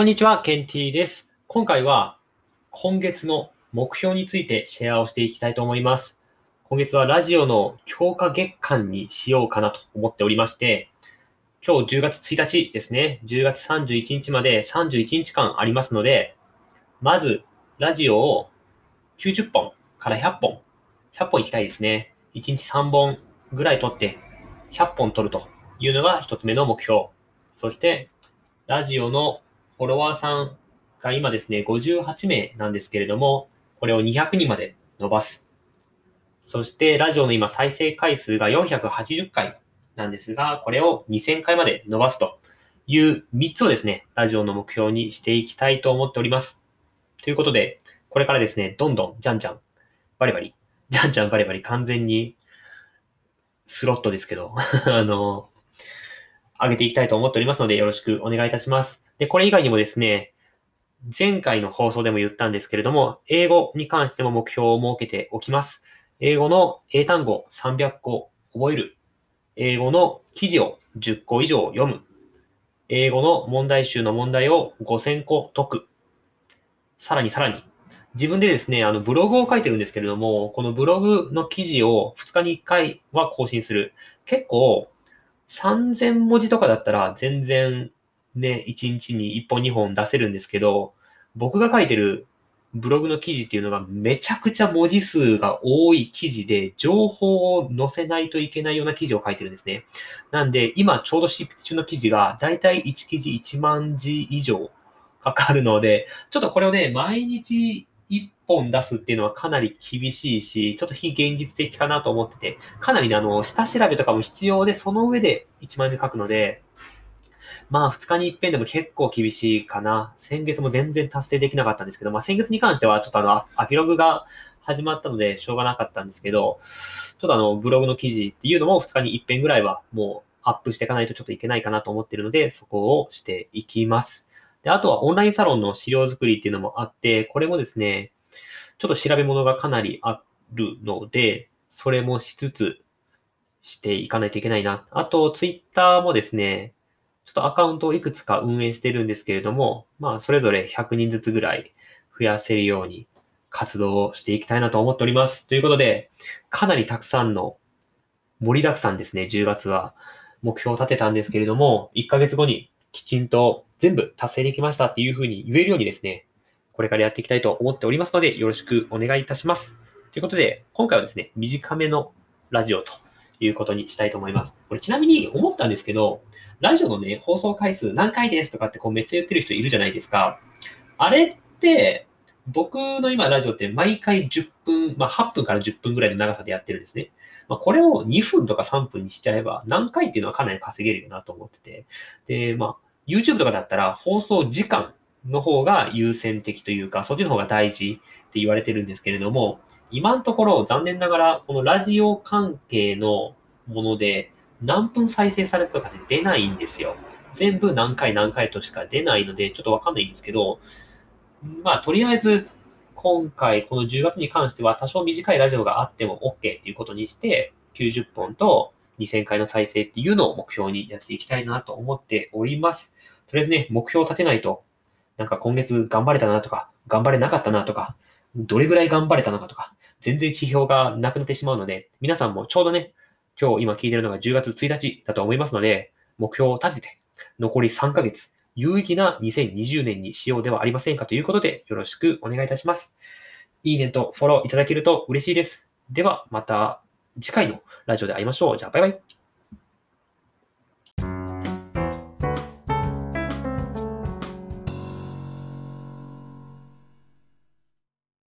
こんにちは、ケンティーです。今回は今月の目標についてシェアをしていきたいと思います。今月はラジオの強化月間にしようかなと思っておりまして、今日10月1日ですね、10月31日まで31日間ありますので、まずラジオを90本から100本、100本いきたいですね。1日3本ぐらい取って100本取るというのが一つ目の目標。そして、ラジオのフォロワーさんが今ですね、58名なんですけれども、これを200人まで伸ばす。そして、ラジオの今再生回数が480回なんですが、これを2000回まで伸ばすという3つをですね、ラジオの目標にしていきたいと思っております。ということで、これからですね、どんどん、じゃんじゃん、バリバリ、じゃんじゃんバリバリ完全にスロットですけど あの、上げていきたいと思っておりますので、よろしくお願いいたします。で、これ以外にもですね、前回の放送でも言ったんですけれども、英語に関しても目標を設けておきます。英語の英単語300個覚える。英語の記事を10個以上読む。英語の問題集の問題を5000個解く。さらにさらに、自分でですね、あの、ブログを書いてるんですけれども、このブログの記事を2日に1回は更新する。結構、3000文字とかだったら全然ね、1日に1本2本出せるんですけど、僕が書いてるブログの記事っていうのがめちゃくちゃ文字数が多い記事で、情報を載せないといけないような記事を書いてるんですね。なんで、今ちょうど執筆中の記事が、だいたい1記事1万字以上かかるので、ちょっとこれをね、毎日1本出すっていうのはかなり厳しいし、ちょっと非現実的かなと思ってて、かなりね、あの、下調べとかも必要で、その上で1万字書くので、まあ、2日に一遍でも結構厳しいかな。先月も全然達成できなかったんですけど、まあ、先月に関しては、ちょっとあの、アフィログが始まったので、しょうがなかったんですけど、ちょっとあの、ブログの記事っていうのも2日に一遍ぐらいは、もう、アップしていかないとちょっといけないかなと思ってるので、そこをしていきます。で、あとはオンラインサロンの資料作りっていうのもあって、これもですね、ちょっと調べ物がかなりあるので、それもしつつしていかないといけないな。あと、ツイッターもですね、ちょっとアカウントをいくつか運営してるんですけれども、まあ、それぞれ100人ずつぐらい増やせるように活動をしていきたいなと思っております。ということで、かなりたくさんの盛りだくさんですね、10月は目標を立てたんですけれども、1ヶ月後にきちんと全部達成できましたっていうふうに言えるようにですね、これからやっていきたいと思っておりますので、よろしくお願いいたします。ということで、今回はですね、短めのラジオということにしたいと思います。これちなみに思ったんですけど、ラジオのね、放送回数何回ですとかってこうめっちゃ言ってる人いるじゃないですか。あれって、僕の今ラジオって毎回10分、まあ8分から10分ぐらいの長さでやってるんですね。まあ、これを2分とか3分にしちゃえば何回っていうのはかなり稼げるよなと思ってて。で、まあ YouTube とかだったら放送時間の方が優先的というか、そっちの方が大事って言われてるんですけれども、今のところ残念ながらこのラジオ関係のもので何分再生されたとかって出ないんですよ。全部何回何回としか出ないので、ちょっとわかんないんですけど、まあ、とりあえず、今回、この10月に関しては、多少短いラジオがあっても OK っていうことにして、90本と2000回の再生っていうのを目標にやっていきたいなと思っております。とりあえずね、目標を立てないと、なんか今月頑張れたなとか、頑張れなかったなとか、どれぐらい頑張れたのかとか、全然指標がなくなってしまうので、皆さんもちょうどね、今日今聞いてるのが10月1日だと思いますので、目標を立てて、残り3ヶ月、有意義な2020年にしようではありませんかということで、よろしくお願いいたします。いいねとフォローいただけると嬉しいです。では、また次回のラジオで会いましょう。じゃあ、バイバイ。